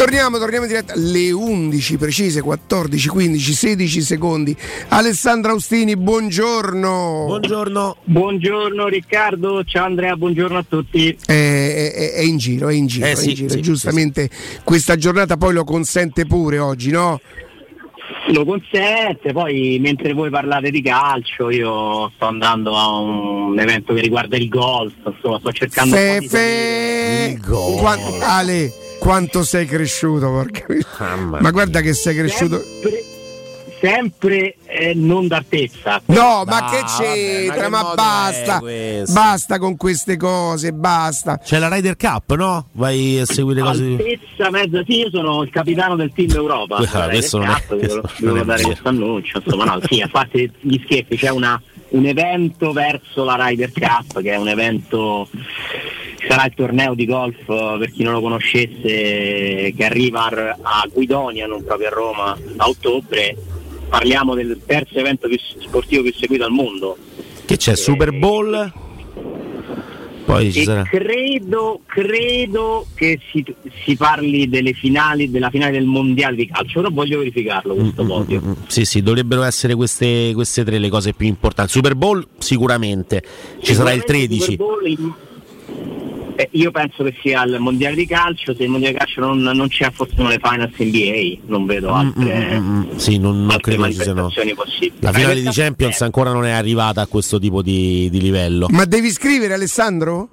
Torniamo, torniamo in diretta alle 11 precise, 14, 15, 16 secondi. Alessandra Austini, buongiorno. Buongiorno. Buongiorno Riccardo, ciao Andrea, buongiorno a tutti. È, è, è in giro, è in giro, Eh è sì, in giro. sì, Giustamente questa giornata poi lo consente pure oggi, no? Lo consente, poi mentre voi parlate di calcio io sto andando a un evento che riguarda il golf, insomma sto cercando Fefe, Il gol. Quan- Ale, quanto sei cresciuto, porca. Mamma Ma guarda che sei cresciuto. sempre, sempre eh, non d'altezza. No, ma che c'entra? ma Ma, che modo basta, è basta con queste cose, basta. C'è la Ryder Cup, no? Vai a seguire cose. Altezza mezza, sì, io sono il capitano del team Europa. Ah, questo non è- Cazzo, questo devo, non devo è dare questo annuncio, insomma, no, sì, a parte gli scherzi, c'è una- un evento verso la Ryder Cup, che è un evento sarà il torneo di golf eh, per chi non lo conoscesse che arriva a Guidonia, non proprio a Roma, a ottobre. Parliamo del terzo evento più sportivo più seguito al mondo. Che c'è? Super Bowl? Poi ci E sarà. credo, credo che si, si parli delle finali, della finale del mondiale di calcio, però voglio verificarlo questo podio. Mm, Sì, sì, dovrebbero essere queste, queste tre le cose più importanti. Super Bowl sicuramente, ci sarà il Sicuramente 13. Super Bowl in- eh, io penso che sia il mondiale di calcio, se il mondiale di calcio non, non c'è forse sono le finals NBA, non vedo altre, Mm, mm, mm, sì, non, non altre credo ci siano. manifestazioni possibili. La finale di Questa- Champions ancora non è arrivata a questo tipo di, di livello. Ma devi scrivere, Alessandro?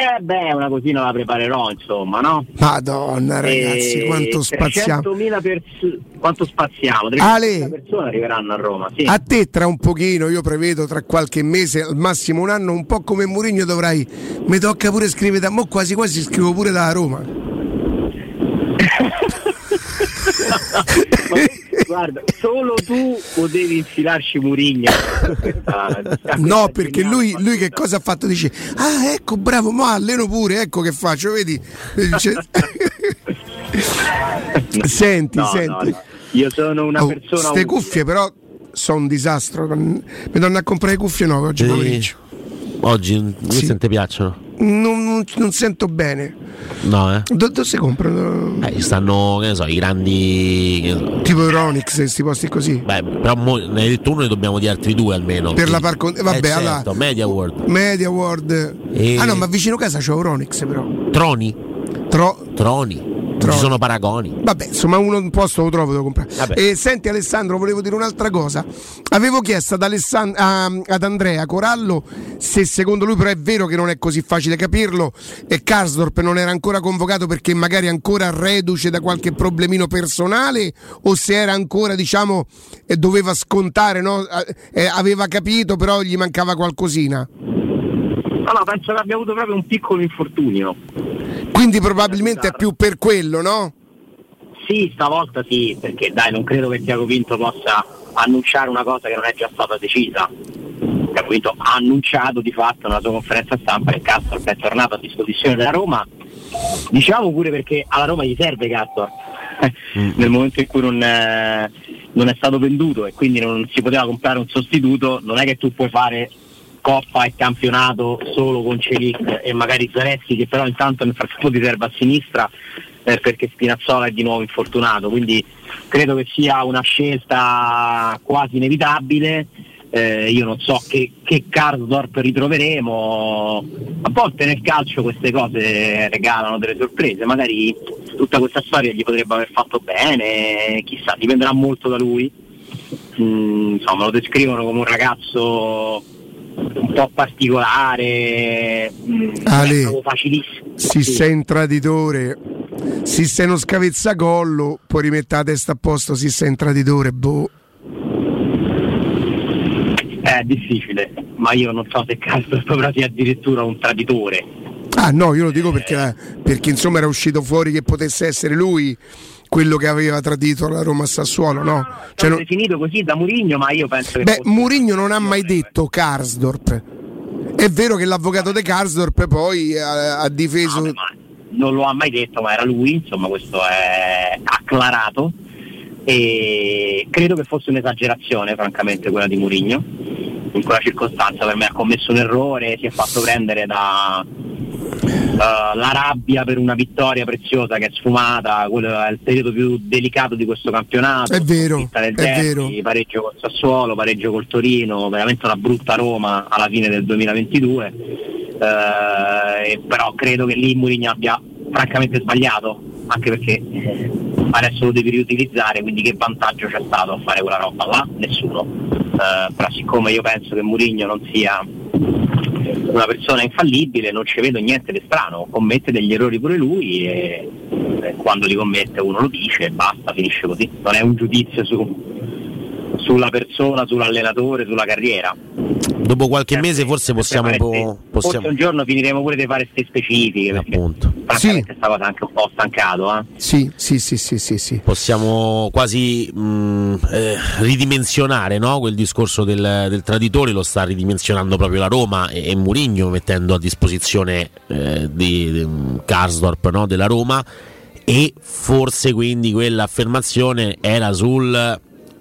Eh beh, una cosina la preparerò, insomma, no? Madonna, ragazzi, Eh, quanto spaziamo. 300.000 pers- quanto spaziamo? 300.000 Ale. persone arriveranno a Roma, sì. A te tra un pochino, io prevedo tra qualche mese, al massimo un anno, un po' come Mourinho dovrai. Mi tocca pure scrivere da mo quasi quasi scrivo pure da Roma. Ma guarda, solo tu potevi infilarci Murigno. No, perché lui, lui che cosa ha fatto? Dice, ah ecco bravo, ma alleno pure, ecco che faccio, vedi? Dice- senti, No, senti. no, no. Io sono una Oh, persona. ste utile. cuffie però sono un disastro. Mi danno a comprare cuffie nuove oggi Sì. pomeriggio. Oggi non Sì. non ti piacciono? Non, non- non sento bene. No, eh? Do- dove si comprano? Eh, stanno, che ne so, i grandi. che so. Tipo Euronix, questi posti così. Beh, però mo, ne hai detto uno ne dobbiamo di altri due almeno. Per la Sì. par con- vabbè, Eh, allora- certo, Media World. Media World. E- Ah no, ma vicino casa c'è Euronix però. Troni? Tro- Troni. Troni. ci sono paragoni. Vabbè, insomma, uno un posto lo trovo, devo comprare. Vabbè. E senti Alessandro, volevo dire un'altra cosa. Avevo chiesto ad, Alessan- a- ad Andrea Corallo se secondo lui però è vero che non è così facile capirlo e Karsdorp non era ancora convocato perché magari ancora reduce da qualche problemino personale o se era ancora, diciamo, e doveva scontare, no? Eh, aveva capito però gli mancava qualcosina. No, no, penso che abbia avuto proprio un piccolo infortunio. Quindi probabilmente è più per quello, no? Sì, stavolta sì, perché dai, non credo che Tiago Pinto possa annunciare una cosa che non è già stata decisa. Tiago Pinto ha annunciato di fatto nella sua conferenza stampa che Castor è tornato a disposizione della Roma. Diciamo pure perché alla Roma gli serve Castor nel momento in cui non è, non è stato venduto e quindi non si poteva comprare un sostituto, non è che tu puoi fare Coppa e campionato solo con Celic e magari Zanetti che però intanto nel frattempo ti serve a sinistra eh, perché Spinazzola è di nuovo infortunato, quindi credo che sia una scelta quasi inevitabile. Eh, io non so che, che Karsdorp ritroveremo. A volte nel calcio queste cose regalano delle sorprese, magari tutta questa storia gli potrebbe aver fatto bene, chissà, dipenderà molto da lui. Mm, insomma, lo descrivono come un ragazzo un po' particolare, Ale, è proprio facilissimo. Se Sì. sei un traditore, se sei uno scavezzacollo, puoi rimettere la testa a posto, se sei un traditore, boh. È difficile, ma io non so se Castro però sia addirittura un traditore. Ah no, io lo dico perché, perché insomma era uscito fuori che potesse essere lui quello che aveva tradito la Roma Sassuolo, no? Cioè, no- definito così da Murigno, ma io penso che Beh, Mourinho non ha mai detto Karsdorp. È vero che l'avvocato De Karsdorp poi ha, ha difeso... Ma non lo ha mai detto, ma era lui, insomma questo è acclarato e credo che fosse un'esagerazione francamente quella di Murigno in quella circostanza per me ha commesso un errore, si è fatto prendere da, la rabbia per una vittoria preziosa che è sfumata, quello è il periodo più delicato di questo campionato. È vero, è vero. Pareggio col Sassuolo, pareggio col Torino, veramente una brutta Roma alla fine del 2022. Eh, però credo che lì Mourinho abbia francamente sbagliato, anche perché eh, adesso lo devi riutilizzare, quindi che vantaggio c'è stato a fare quella roba là? Nessuno. Eh, però siccome io penso che Mourinho non sia una persona infallibile, non ci vedo niente di strano, commette degli errori pure lui e, e quando li commette uno lo dice e basta, finisce così. Non è un giudizio su, sulla persona, sull'allenatore, sulla carriera. Dopo qualche eh, mese forse possiamo, po- possiamo... Forse un giorno finiremo pure di fare queste specifiche. Appunto. Sì. questa cosa anche un po' stancato. Eh? Sì, sì, sì, sì, sì, sì. Possiamo quasi mh, mm, eh, ridimensionare no? quel discorso del, del, traditore, lo sta ridimensionando proprio la Roma e, e Murigno mettendo a disposizione eh, di, di Karsdorp no? della Roma e forse quindi quell'affermazione era sul,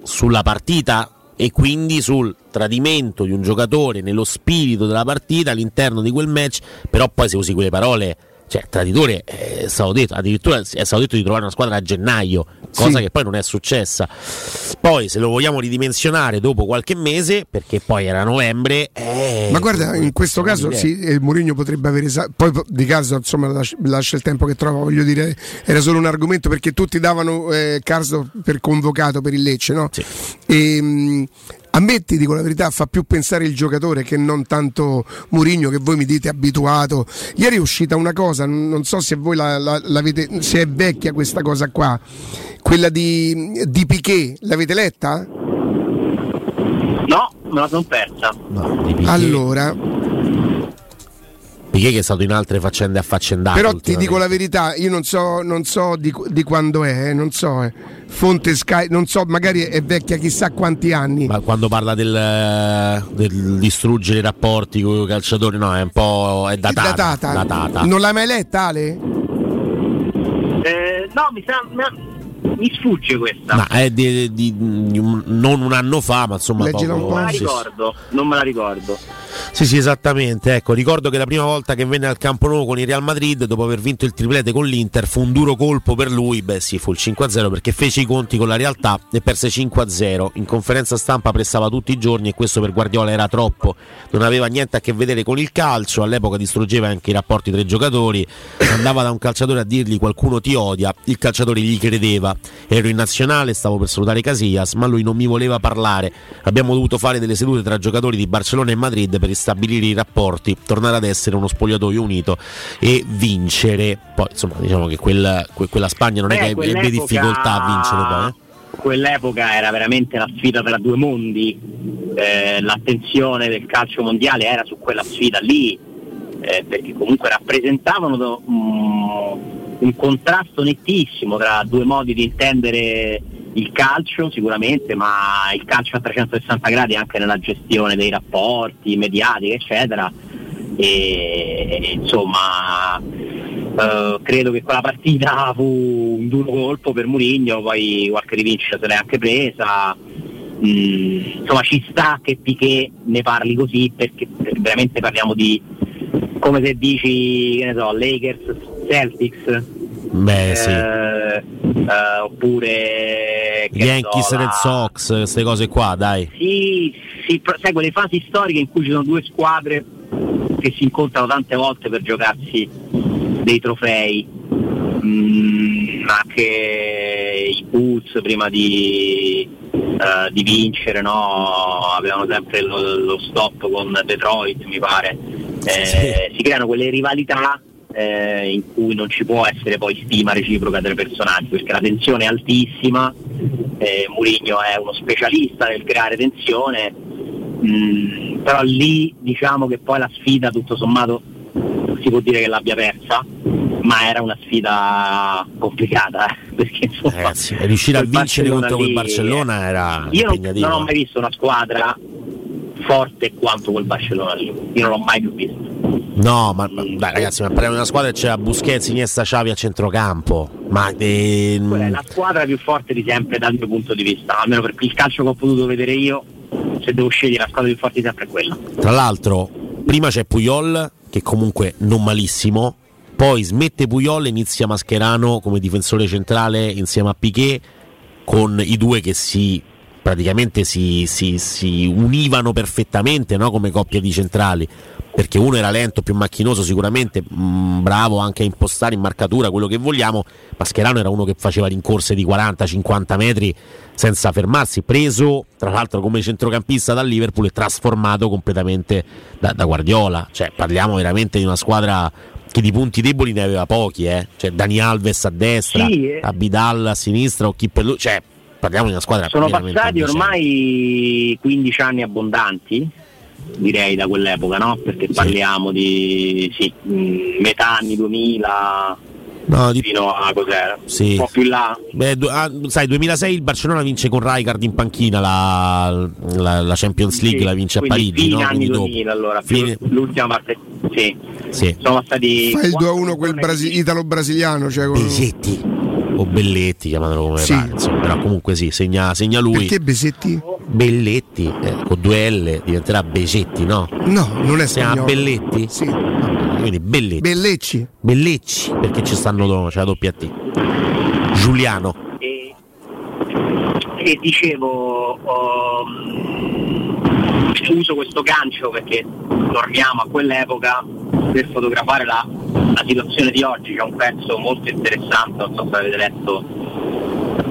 sulla partita e quindi sul tradimento di un giocatore nello spirito della partita all'interno di quel match, però poi se usi quelle parole cioè traditore è stato detto addirittura è stato detto di trovare una squadra a gennaio cosa sì. che poi non è successa poi se lo vogliamo ridimensionare dopo qualche mese perché poi era novembre eh, ma guarda in questo caso sì eh, Mourinho potrebbe avere poi di caso insomma lascia il tempo che trova voglio dire era solo un argomento perché tutti davano eh, Carso per convocato per il Lecce no? Sì. E, mh, a me ti dico la verità fa più pensare il giocatore che non tanto Murigno che voi mi dite abituato. Ieri è uscita una cosa non so se voi la, la, l'avete se è vecchia questa cosa qua quella di, di Piquet l'avete letta? no me la sono persa. No, allora Piquet che è stato in altre faccende affaccendate. Però ti dico la verità, io non so, non so di, di, quando è, eh, non so, eh. Fonte Sky, non so, magari è vecchia chissà quanti anni. Ma quando parla del, del distruggere i rapporti con i calciatori, no, è un po' è datata. datata. datata. Non l'hai mai letta, Ale? Eh, no, mi sa mi sfugge questa. Ma è di, di, di un, non un anno fa, ma insomma. Leggila poco, un po'. Non me la ricordo, non me la ricordo. Sì, sì, esattamente. Ecco, ricordo che la prima volta che venne al Campo Nuovo con il Real Madrid, dopo aver vinto il triplete con l'Inter, fu un duro colpo per lui. Beh, sì, fu il 5-0 perché fece i conti con la realtà e perse 5-0. In conferenza stampa pressava tutti i giorni e questo per Guardiola era troppo. Non aveva niente a che vedere con il calcio. All'epoca distruggeva anche i rapporti tra i giocatori. Andava da un calciatore a dirgli qualcuno ti odia. Il calciatore gli credeva. Ero in nazionale, stavo per salutare Casillas, ma lui non mi voleva parlare. Abbiamo dovuto fare delle sedute tra giocatori di Barcellona e Madrid per ristabilire i rapporti, tornare ad essere uno spogliatoio unito e vincere. Poi insomma diciamo che quella, quella Spagna non Beh, è che ebbe difficoltà a vincere poi. Eh? quell'epoca era veramente la sfida tra due mondi, eh, l'attenzione del calcio mondiale era su quella sfida lì, eh, perché comunque rappresentavano um, un contrasto nettissimo tra due modi di intendere il calcio sicuramente, ma il calcio a 360 gradi anche nella gestione dei rapporti mediatici, eccetera. E, insomma, eh, credo che quella partita fu un duro colpo per Mourinho, poi qualche rivincita se l'è anche presa. Mm, insomma, ci sta che Piquet ne parli così perché veramente parliamo di come se dici, che ne so, Lakers, Celtics, Beh, sì. eh, eh, oppure gli Yankees so, Red Sox, queste cose qua, dai. Sì, sì, sai quelle fasi storiche in cui ci sono due squadre che si incontrano tante volte per giocarsi dei trofei. Mm, anche i Bulls prima di, uh, di vincere no? avevano sempre lo, lo, stop con Detroit mi pare eh, sì. si creano quelle rivalità eh, in cui non ci può essere poi stima reciproca dei personaggi perché la tensione è altissima, eh, Murigno è uno specialista nel creare tensione, mh, mm, però lì diciamo che poi la sfida tutto sommato si può dire che l'abbia persa, ma era una sfida complicata eh, perché insomma, Ragazzi, riuscire a vincere contro quel Barcellona era io non, non ho mai visto una squadra forte quanto quel Barcellona lì, io non l'ho mai più visto. No, ma, ma dai, ragazzi, ma parliamo di una squadra che c'era Busquets, Iniesta, Xavi a centrocampo. Ma ehm... è la squadra più forte di sempre dal mio punto di vista, almeno per il calcio che ho potuto vedere io, se devo scegliere la squadra più forte di sempre è quella. Tra l'altro, prima c'è Puyol che comunque non malissimo poi smette Puyol e inizia Mascherano come difensore centrale insieme a Piquet con i due che si praticamente si, si, si univano perfettamente no? come coppia di centrali perché uno era lento, più macchinoso sicuramente, mh, mm, bravo anche a impostare in marcatura quello che vogliamo, Mascherano era uno che faceva rincorse di 40-50 metri senza fermarsi, preso tra l'altro come centrocampista dal Liverpool e trasformato completamente da, da Guardiola, cioè parliamo veramente di una squadra che di punti deboli ne aveva pochi, eh? cioè Dani Alves a destra, sì, eh. Abidal a sinistra o chi per lui, cioè parliamo di una squadra sono passati ormai 15 anni abbondanti direi da quell'epoca, no? Perché parliamo di sì, mm, metà anni 2000 no, di... fino a cos'era? Sì. Un po' più là. Beh, ah, sai, 2006 il Barcellona vince con Rijkaard in panchina la, la, la Champions League, sì, la vince a Parigi. Fine no? anni 2000 allora, fine... l'ultima parte. Sì. sì. Sono stati Fai il 2-1 quel brasi- italo-brasiliano, cioè con... Besetti o Belletti, chiamatelo come sì. pare, insomma, però comunque sì, segna, segna lui. Perché Besetti? Belletti, eh, con due L diventerà Besetti, no? No, non è chiama Belletti? Sì. Quindi Belletti. Bellecci. Bellecci, perché ci stanno, c'è la doppia T. Giuliano. E, e dicevo, um, uso questo gancio perché torniamo a quell'epoca per fotografare la, la situazione di oggi, c'è un pezzo molto interessante, non so se avete letto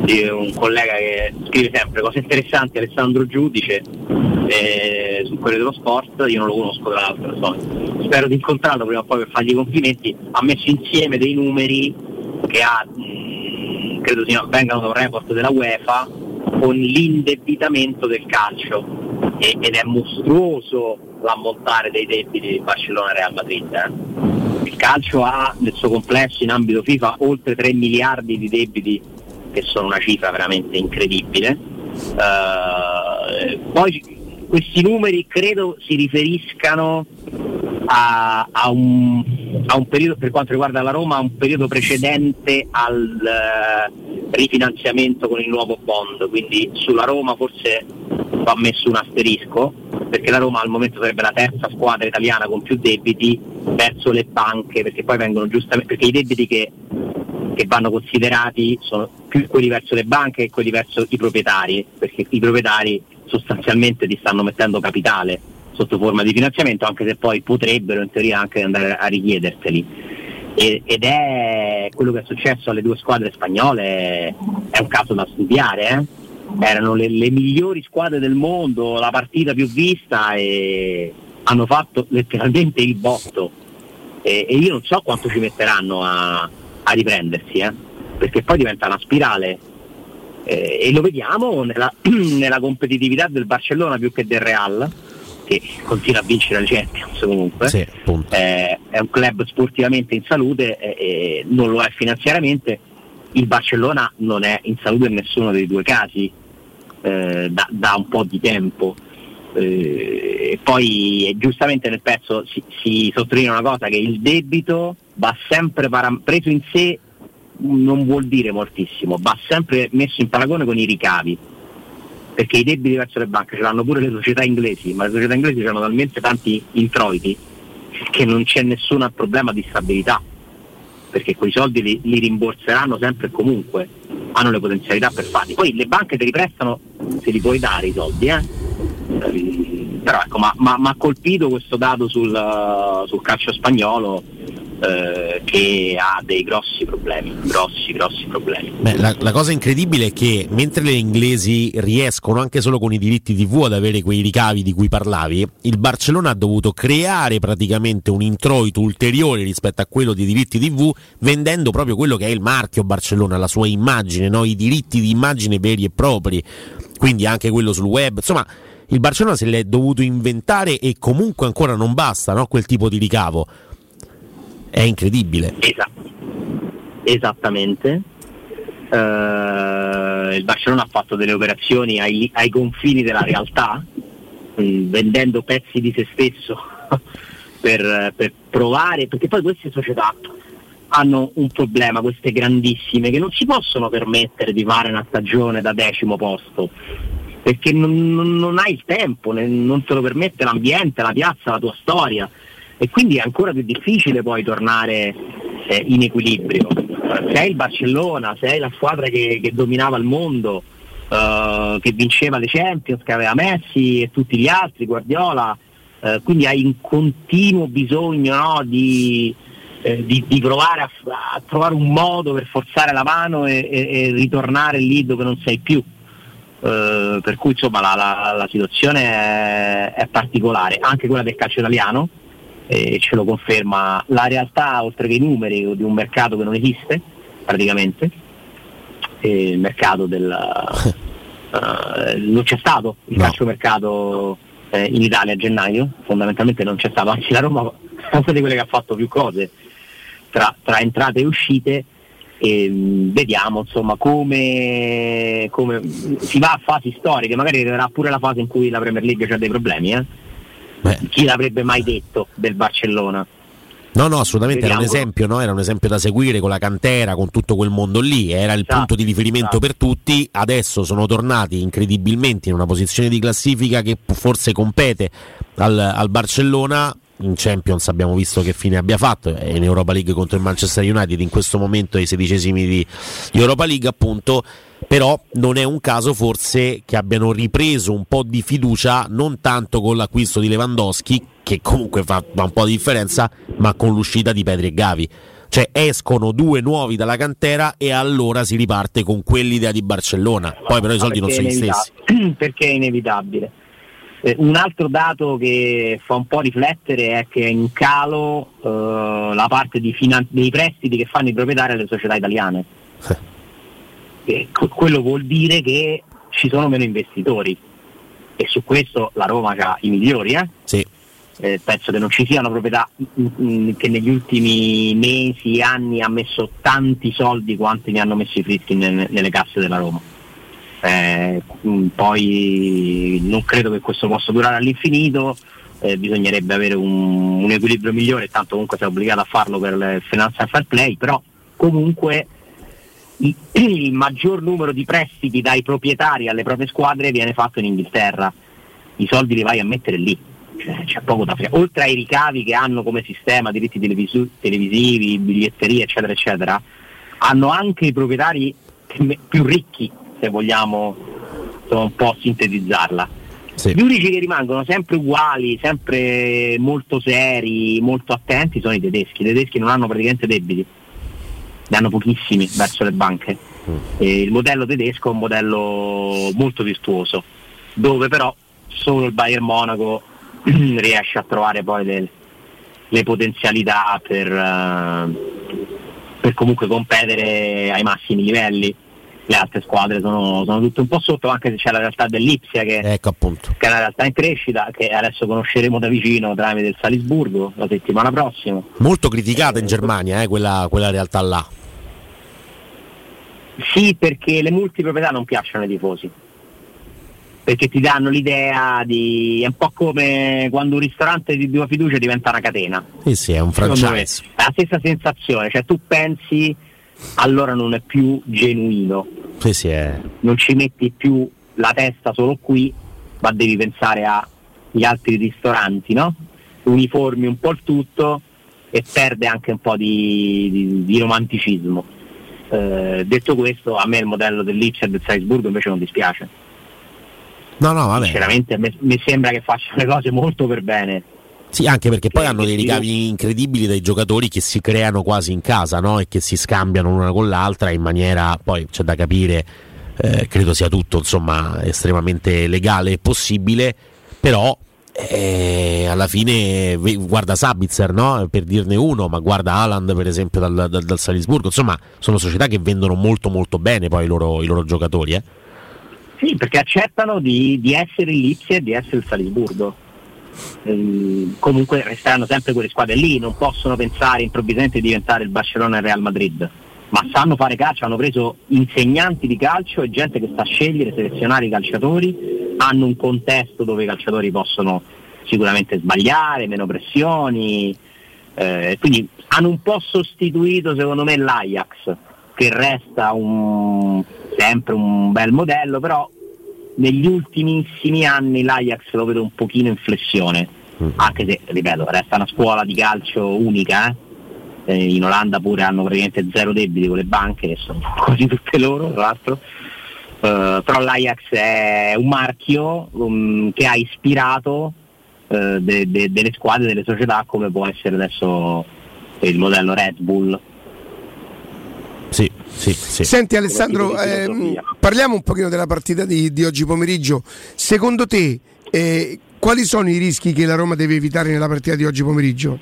di un collega che scrive sempre cose interessanti, Alessandro Giudice, eh, sul Corriere dello Sport, io non lo conosco tra l'altro, so. spero di incontrarlo prima o poi per fargli i complimenti, ha messo insieme dei numeri che ha, mh, mm, credo siano, vengano da un report della UEFA, con l'indebitamento del calcio e, ed è mostruoso l'ammontare dei debiti di Barcellona e Real Madrid. Eh. Il calcio ha nel suo complesso in ambito FIFA oltre 3 miliardi di debiti che sono una cifra veramente incredibile. Uh, poi questi numeri credo si riferiscano a, a, un, a, un, periodo, per quanto riguarda la Roma, a un periodo precedente al uh, rifinanziamento con il nuovo bond, quindi sulla Roma forse va messo un asterisco, perché la Roma al momento sarebbe la terza squadra italiana con più debiti verso le banche, perché poi vengono giustamente, perché i debiti che, che vanno considerati sono più quelli verso le banche che quelli verso i proprietari, perché i proprietari sostanzialmente ti stanno mettendo capitale sotto forma di finanziamento, anche se poi potrebbero in teoria anche andare a richiederseli. ed è quello che è successo alle due squadre spagnole, è un caso da studiare. Eh? Erano le, le, migliori squadre del mondo, la partita più vista e hanno fatto letteralmente il botto. E, e io non so quanto ci metteranno a, a riprendersi, eh? perché poi diventa una spirale eh, e lo vediamo nella, nella, competitività del Barcellona più che del Real che continua a vincere le Champions comunque. Sì, eh, è un club sportivamente in salute e non lo è finanziariamente. Il Barcellona non è in salute in nessuno dei due casi eh, da, da, un po' di tempo. Eh, e poi giustamente nel pezzo si, si, sottolinea una cosa che il debito va sempre param- preso in sé non vuol dire moltissimo, va sempre messo in paragone con i ricavi, perché i debiti verso le banche ce l'hanno pure le società inglesi, ma le società inglesi hanno talmente tanti introiti che non c'è nessun problema di stabilità, perché quei soldi li, li rimborseranno sempre e comunque, hanno le potenzialità per farli. Poi le banche ti riprestano se li puoi dare i soldi, eh? però ecco, ma ha colpito questo dato sul, sul calcio spagnolo eh, che ha dei grossi problemi, grossi, grossi problemi. Beh, la, la, cosa incredibile è che mentre le inglesi riescono anche solo con i diritti TV ad avere quei ricavi di cui parlavi, il Barcellona ha dovuto creare praticamente un introito ulteriore rispetto a quello di diritti TV vendendo proprio quello che è il marchio Barcellona, la sua immagine, no? i diritti di immagine veri e propri, quindi anche quello sul web, insomma il Barcellona se l'è dovuto inventare e comunque ancora non basta no? quel tipo di ricavo è incredibile. Esatto. Esattamente. Uh, il Barcellona ha fatto delle operazioni ai, ai confini della realtà, mh, mm, vendendo pezzi di se stesso per, per provare, perché poi queste società hanno un problema, queste grandissime, che non si possono permettere di fare una stagione da decimo posto, perché non, non, non hai il tempo, non te lo permette l'ambiente, la piazza, la tua storia e quindi è ancora più difficile poi tornare eh, in equilibrio. Sei il Barcellona, sei la squadra che, che dominava il mondo, eh, che vinceva le Champions, che aveva Messi e tutti gli altri, Guardiola, eh, quindi hai un continuo bisogno no, di, eh, di, di, provare a, a, trovare un modo per forzare la mano e, e, e ritornare lì dove non sei più. Uh, per cui insomma la, la, la situazione è, è, particolare, anche quella del calcio italiano, e ce lo conferma la realtà oltre che i numeri di un mercato che non esiste praticamente, e il mercato del... Uh, non c'è stato il no. calciomercato eh, in Italia a gennaio, fondamentalmente non c'è stato, anzi la Roma è una di quelle che ha fatto più cose tra, tra entrate e uscite e mh, vediamo insomma come, come, si va a fasi storiche, magari arriverà pure la fase in cui la Premier League ha dei problemi. Eh? Chi l'avrebbe mai detto del Barcellona? No, no, assolutamente era un esempio, no? era un esempio da seguire con la cantera, con tutto quel mondo lì, era il esatto, punto di riferimento esatto. per tutti, adesso sono tornati incredibilmente in una posizione di classifica che forse compete al, al Barcellona, in Champions abbiamo visto che fine abbia fatto è in Europa League contro il Manchester United in questo momento ai sedicesimi di Europa League appunto però non è un caso forse che abbiano ripreso un po' di fiducia non tanto con l'acquisto di Lewandowski che comunque fa, fa un po' di differenza ma con l'uscita di Pedri e Gavi cioè escono due nuovi dalla cantera e allora si riparte con quell'idea di Barcellona poi però i soldi non sono gli stessi perché è inevitabile eh, un altro dato che fa un po' riflettere è che è in calo eh, la parte finan- dei prestiti che fanno i proprietari alle società italiane. Eh. Quello vuol dire che ci sono meno investitori e su questo la Roma ha i migliori. Eh? Sì. Eh, penso che non ci siano proprietà mh, mh, che negli ultimi mesi, anni ha messo tanti soldi quanti ne hanno messo i frischi nelle, nelle casse della Roma. Eh, mm, poi non credo che questo possa durare all'infinito, eh, bisognerebbe avere un, un, equilibrio migliore, tanto comunque sei obbligato a farlo per il financial fair play, però comunque il, maggior numero di prestiti dai proprietari alle proprie squadre viene fatto in Inghilterra, i soldi li vai a mettere lì. Cioè, c'è poco da fare. Oltre ai ricavi che hanno come sistema, diritti televisu- televisivi, biglietterie, eccetera, eccetera, hanno anche i proprietari più ricchi se vogliamo un po' sintetizzarla. Sì. Gli unici che rimangono sempre uguali, sempre molto seri, molto attenti sono i tedeschi. I tedeschi non hanno praticamente debiti, ne hanno pochissimi verso le banche. Mm. il modello tedesco è un modello molto virtuoso, dove però solo il Bayern Monaco riesce a trovare poi le, le potenzialità per, uh, per comunque competere ai massimi livelli le altre squadre sono, sono, tutte un po' sotto, anche se c'è la realtà dell'Ipsia che, ecco che, è una realtà in crescita, che adesso conosceremo da vicino tramite il Salisburgo la settimana prossima. Molto criticata in Germania eh, quella, quella realtà là. Sì, perché le multiproprietà non piacciono ai tifosi perché ti danno l'idea di è un po' come quando un ristorante di tua fiducia diventa una catena. Sì, sì, è un franchise. È la stessa sensazione, cioè tu pensi allora non è più genuino. Sì, sì, è... Non ci metti più la testa solo qui, ma devi pensare agli altri ristoranti, no? Uniformi un po' il tutto e perde anche un po' di, di, di romanticismo. Eh, detto questo, a me il modello del Lich e del Salzburgo invece non dispiace. No, no, vabbè. Sinceramente mi sembra che facciano le cose molto per bene sì, anche perché poi hanno dei ricavi incredibili dai giocatori che si creano quasi in casa no? e che si scambiano l'una con l'altra in maniera, poi c'è da capire, eh, credo sia tutto insomma estremamente legale e possibile, però eh, alla fine guarda Sabitzer no? per dirne uno, ma guarda Haaland per esempio dal, dal, dal, Salisburgo, insomma sono società che vendono molto molto bene poi i loro, i loro giocatori. Eh? Sì, perché accettano di, di essere il Lipsia e di essere il Salisburgo ehm, comunque resteranno sempre quelle squadre lì, non possono pensare improvvisamente di diventare il Barcellona e il Real Madrid, ma sanno fare calcio, hanno preso insegnanti di calcio e gente che sa scegliere, selezionare i calciatori, hanno un contesto dove i calciatori possono sicuramente sbagliare, meno pressioni, eh, quindi hanno un po' sostituito secondo me l'Ajax, che resta un, sempre un bel modello, però negli ultimissimi anni l'Ajax lo vedo un pochino in flessione, mm. anche se, ripeto, resta una scuola di calcio unica, eh? eh, in Olanda pure hanno praticamente zero debiti con le banche, che sono quasi tutte loro tra l'altro. Uh, però l'Ajax è un marchio um, che ha ispirato uh, de- de- delle squadre, delle società come può essere adesso il modello Red Bull. Sì, sì. Senti Alessandro, ehm, parliamo un pochino della partita di, di oggi pomeriggio. Secondo te eh, quali sono i rischi che la Roma deve evitare nella partita di oggi pomeriggio?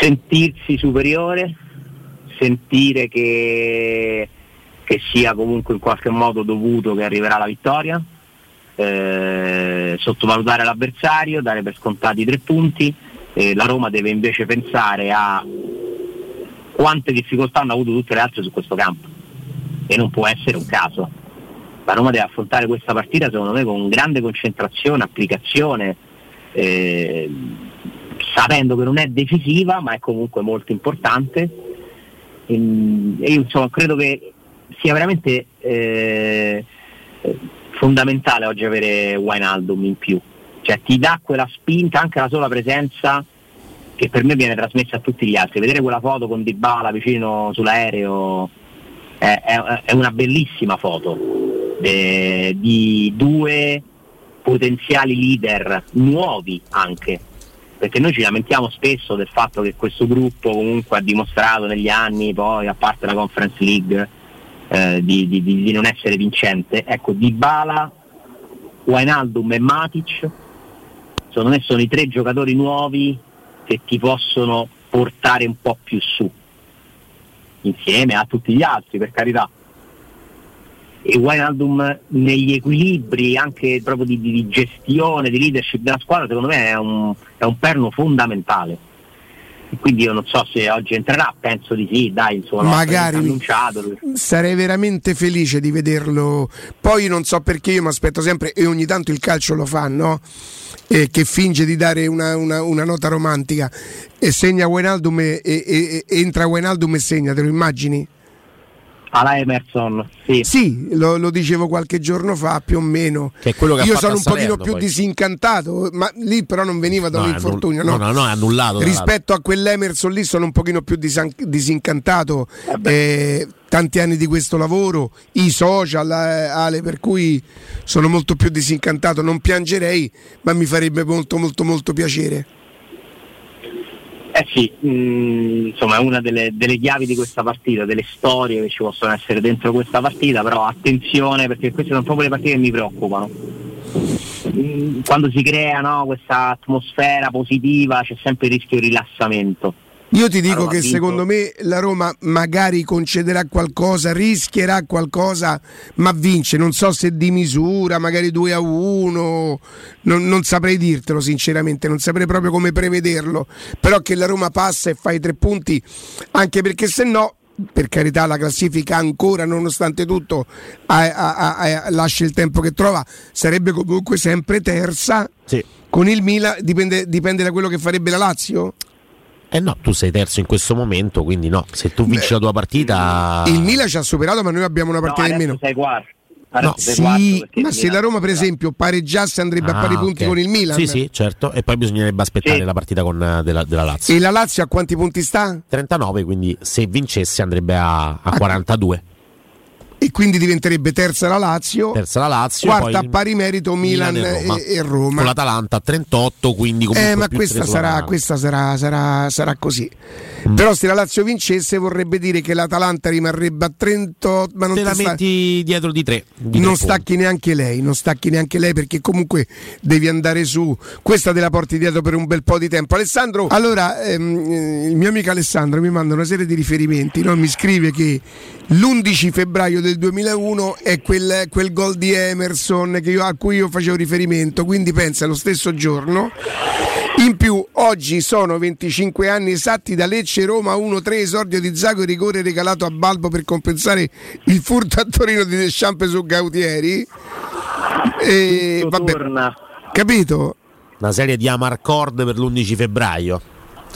Sentirsi superiore, sentire che che sia comunque in qualche modo dovuto che arriverà la vittoria, eh, sottovalutare l'avversario, dare per scontati i tre punti, eh, la Roma deve invece pensare a quante difficoltà hanno avuto tutte le altre su questo campo e non può essere un caso. La Roma deve affrontare questa partita secondo me con grande concentrazione, applicazione, eh, sapendo che non è decisiva ma è comunque molto importante. E, io insomma credo che sia veramente eh, fondamentale oggi avere Wijnaldum in più, cioè ti dà quella spinta, anche la sola presenza che per me viene trasmessa a tutti gli altri, vedere quella foto con Dybala vicino sull'aereo è, è, è una bellissima foto eh, di due potenziali leader nuovi anche perché noi ci lamentiamo spesso del fatto che questo gruppo comunque ha dimostrato negli anni poi a parte la Conference League eh, di, di, di, non essere vincente. Ecco, Dybala, Wijnaldum e Matic, secondo me sono i tre giocatori nuovi che ti possono portare un po' più su, insieme a tutti gli altri, per carità. E Wijnaldum negli equilibri anche proprio di, di, gestione, di leadership della squadra, secondo me è un, è un perno fondamentale quindi io non so se oggi entrerà, penso di sì, dai, insomma, magari annunciato. Sarei veramente felice di vederlo. Poi non so perché io mi aspetto sempre e ogni tanto il calcio lo fa, no? Eh, che finge di dare una, una, una, nota romantica e segna Wijnaldum e, e, e, entra Wijnaldum e segna, te lo immagini? Alla Emerson. Sì, sì lo, lo, dicevo qualche giorno fa più o meno. Io sono un pochino più poi. disincantato, ma lì però non veniva da no, un infortunio. No, no, no, è annullato. Rispetto a quell'Emerson lì sono un pochino più disan- disincantato. Eh, tanti anni di questo lavoro, i social, eh, Ale, per cui sono molto più disincantato. Non piangerei, ma mi farebbe molto molto molto piacere. Eh sì, mh, mm, insomma è una delle, delle, chiavi di questa partita, delle storie che ci possono essere dentro questa partita, però attenzione perché queste sono proprio le partite che mi preoccupano. Mh, mm, quando si crea no, questa atmosfera positiva c'è sempre il rischio di rilassamento io ti dico che secondo me la Roma magari concederà qualcosa, rischierà qualcosa, ma vince. Non so se di misura, magari 2 a 1, non, non, saprei dirtelo sinceramente, non saprei proprio come prevederlo. Però che la Roma passa e fa i tre punti, anche perché se no per carità la classifica ancora nonostante tutto a, a, a, lascia il tempo che trova sarebbe comunque sempre terza sì. con il Milan dipende, dipende da quello che farebbe la Lazio eh no, tu sei terzo in questo momento, quindi no, se tu vinci Beh, la tua partita... Il Milan ci ha superato, ma noi abbiamo una partita no, in meno. Sei quarto. No, sì, ma se la Roma per esempio pareggiasse andrebbe ah, a pari punti okay. con il Milan sì sì certo e poi bisognerebbe aspettare sì. la partita con, eh, della, della, Lazio e la Lazio a quanti punti sta? 39 quindi se vincesse andrebbe a, a 42 e quindi diventerebbe terza la Lazio, terza la Lazio quarta a pari merito Milan, Milan e, Roma. E, Roma. Con l'Atalanta a 38, quindi comunque Eh, ma questa, sarà, questa sarà, sarà, sarà, così. Mm. Però se la Lazio vincesse vorrebbe dire che l'Atalanta rimarrebbe a 38, ma non te la metti sta... dietro di 3. non stacchi neanche lei, non stacchi neanche lei perché comunque devi andare su. Questa te la porti dietro per un bel po' di tempo. Alessandro, allora ehm, il mio amico Alessandro mi manda una serie di riferimenti, no? mi scrive che l'11 febbraio del 2001 è quel, quel gol di Emerson io, a cui io facevo riferimento, quindi pensa lo stesso giorno. In più, oggi sono 25 anni esatti da Lecce Roma 1-3 esordio di Zago rigore regalato a Balbo per compensare il furto a Torino di Deschamps su Gautieri. E, vabbè, capito? Una serie di Amarcord per l'11 febbraio.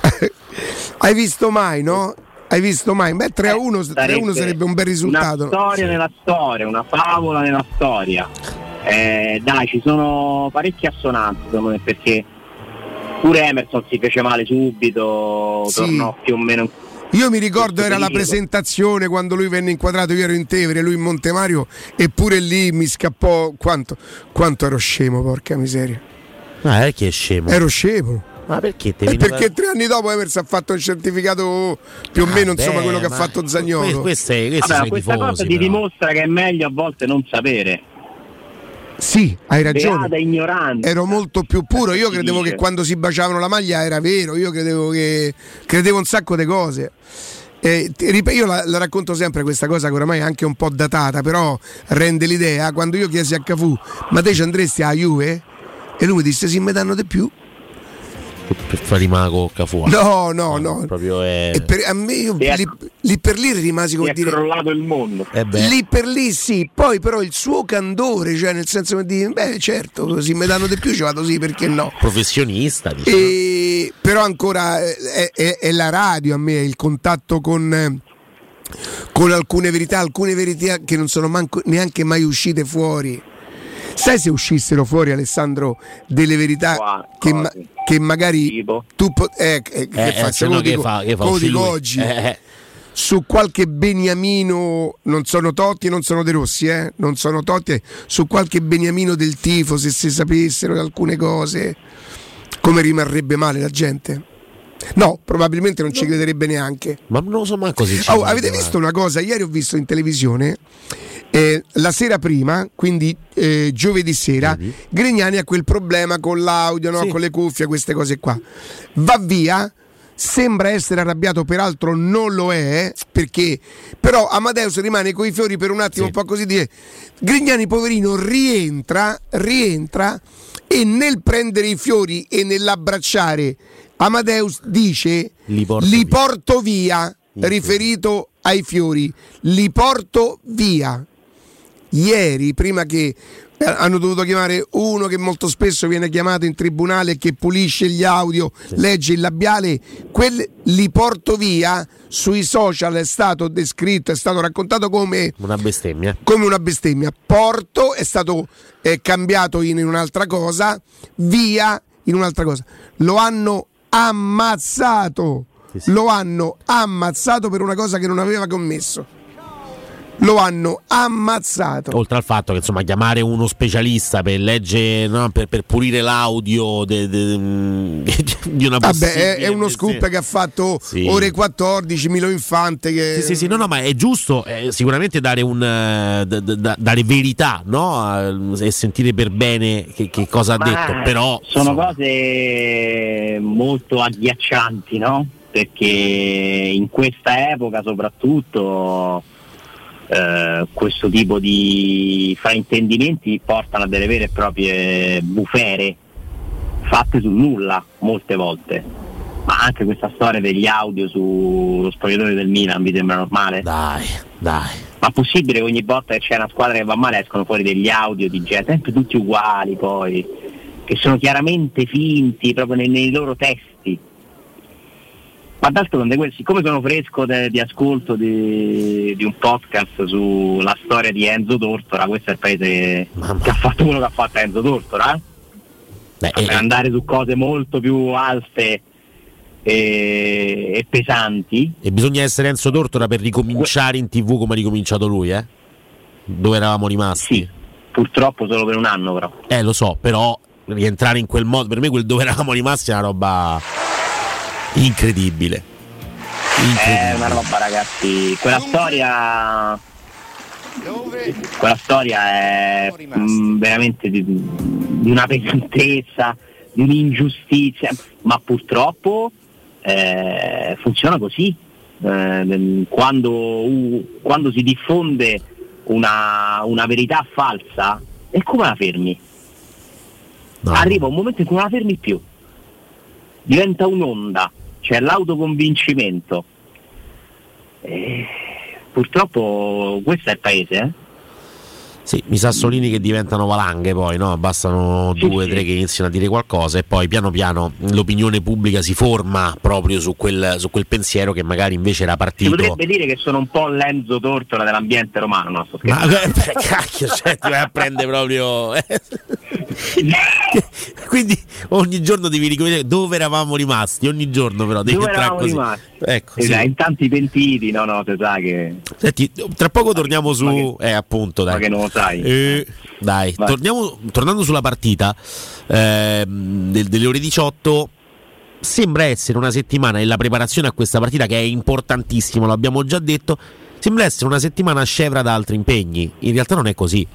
Hai visto mai, no? Hai visto mai? Beh, 3 a 1, 3 a 1 sarebbe un bel risultato. Una storia sì. nella storia, una favola nella storia. Eh, dai, ci sono parecchie assonanze secondo me perché Pure Emerson si fece male subito, Sì. tornò più o meno Io mi ricordo era la presentazione quando lui venne inquadrato, io ero in Tevere, lui in Montemario eppure lì mi scappò quanto, quanto ero scemo, porca miseria. Ah, è che è scemo. Ero scemo. Ma perché te E veniva- perché tre anni dopo Emerson ha fatto un certificato più o meno Ah, insomma beh, quello che ha fatto Zagnolo. que- Queste, questi Vabbè, questa tifosi, cosa ti però. dimostra che è meglio a volte non sapere. Sì, hai ragione. Ero molto più puro. Io credevo che quando si baciavano la maglia era vero. Io credevo che credevo un sacco di cose. Eh, io la, la racconto sempre questa cosa che oramai è anche un po' datata, però rende l'idea. Quando io chiesi a Cafù, ma te ci andresti a Juve? E lui mi disse: Sì, mi danno di più. Per fare rimane cocca fuori. No, no, no. Proprio è... E per, a me io Sì, lì, lì per lì rimasi come è dire. crollato il mondo. Eh Lì per lì sì, poi però il suo candore, cioè nel senso che dire, beh certo, così mi danno di più, ci vado sì, perché no? professionista, diciamo. E, però ancora eh, è, è- è la radio a me, è il contatto con, eh, con alcune verità, alcune verità che non sono manco- neanche mai uscite fuori. Sai se uscissero fuori, Alessandro, delle verità Qua, che, ma- che magari Tipo? tu po- eh, eh, che Eh, eh, faccio, se che dico- fa, che fa dico oggi? Eh, eh. su qualche Beniamino, non sono Totti e non sono De Rossi, eh? non sono Totti, eh, su qualche Beniamino del tifo, se si sapessero alcune cose, come rimarrebbe male la gente? No, probabilmente non ci crederebbe neanche. Ma non lo so manco se ci Oh, avete visto una cosa? Ieri ho visto in televisione eh, la sera prima, quindi eh, giovedì sera, Vedi? Grignani ha quel problema con l'audio, no? Sì. con le cuffie, queste cose qua. Va via. Sembra essere arrabbiato, peraltro non lo è, perché però Amadeus rimane coi fiori per un attimo, Sì. un po' così dire. Grignani, poverino, rientra, rientra e nel prendere i fiori e nell'abbracciare Amadeus dice Li porto li via." porto via, Sì. riferito ai fiori, li porto via. Ieri, prima che eh, hanno dovuto chiamare uno che molto spesso viene chiamato in tribunale che pulisce gli audio, legge il labiale, quel li porto via sui social è stato descritto, è stato raccontato come Una bestemmia. come una bestemmia. Porto è stato eh, cambiato in un'altra cosa, via in un'altra cosa. Lo hanno ammazzato. Sì, sì. Lo hanno ammazzato per una cosa che non aveva commesso. Lo hanno ammazzato. Oltre al fatto che insomma chiamare uno specialista per leggere, no, per, per pulire l'audio de- de- di una Vabbè, possibile è, è uno scoop bestemmia. che ha fatto Sì. ore 14, Milo Infante. Che... Sì, sì, sì, no, no, ma è giusto eh, sicuramente dare, un, eh, d- d- d- dare verità no? E sentire per bene che, che cosa ha Ma detto, però sono insomma, cose molto agghiaccianti, no? Perché in questa epoca soprattutto eh, questo tipo di fraintendimenti portano a delle vere e proprie bufere fatte sul nulla molte volte. Ma anche questa storia degli audio sullo spogliatore del Milan vi sembra normale? dai, dai. Ma possibile che ogni volta che c'è una squadra che va male escono fuori degli audio di gente, sempre tutti uguali poi, che sono chiaramente finti proprio nei, nei loro testi. Ma d'altronde, siccome sono fresco de- di ascolto di, di un podcast sulla storia di Enzo Tortora, questo è il paese Mamma. che ha fatto quello che ha fatto Enzo Tortora. eh? Beh, Per eh, andare su cose molto più alte e, e pesanti, e bisogna essere Enzo Tortora per ricominciare in tv come ha ricominciato lui, eh? Dove eravamo rimasti? sì, purtroppo solo per un anno però. Eh, lo so, però rientrare in quel modo, per me quel dove eravamo rimasti è una roba incredibile. È Incredibile. una roba ragazzi, quella storia quella storia è mm, veramente di, di una pesantezza, di un'ingiustizia, ma purtroppo eh, funziona così. Eh, quando, u- quando si diffonde una, una verità falsa, e come la fermi? No. Arriva un momento in cui non la fermi più, diventa un'onda, c'è l'autoconvincimento. Eh, purtroppo questo è il paese, eh? Sì, i sassolini che diventano valanghe poi, no? Bastano Sì, due o sì. tre che iniziano a dire qualcosa e poi piano piano l'opinione pubblica si forma proprio su quel, su quel pensiero che magari invece era Si partito. potrebbe dire che sono un po' l'Enzo Tortora dell'ambiente romano, no? Ma eh, cacchio, cioè, ti vai a prendere proprio. Quindi ogni giorno devi ricominciare dove eravamo rimasti, ogni giorno però devi Dove eravamo così. rimasti? Ecco, sì. Esatto, in tanti pentiti, no, no, te sai che. Senti, tra poco torniamo su... Ma che- eh, appunto, dai. Ma che non lo sai. Eh, dai, torniamo, tornando sulla partita ehm, del- delle ore 18, sembra essere una settimana e la preparazione a questa partita che è importantissima, lo abbiamo già detto, sembra essere una settimana scevra da altri impegni. In realtà non è così.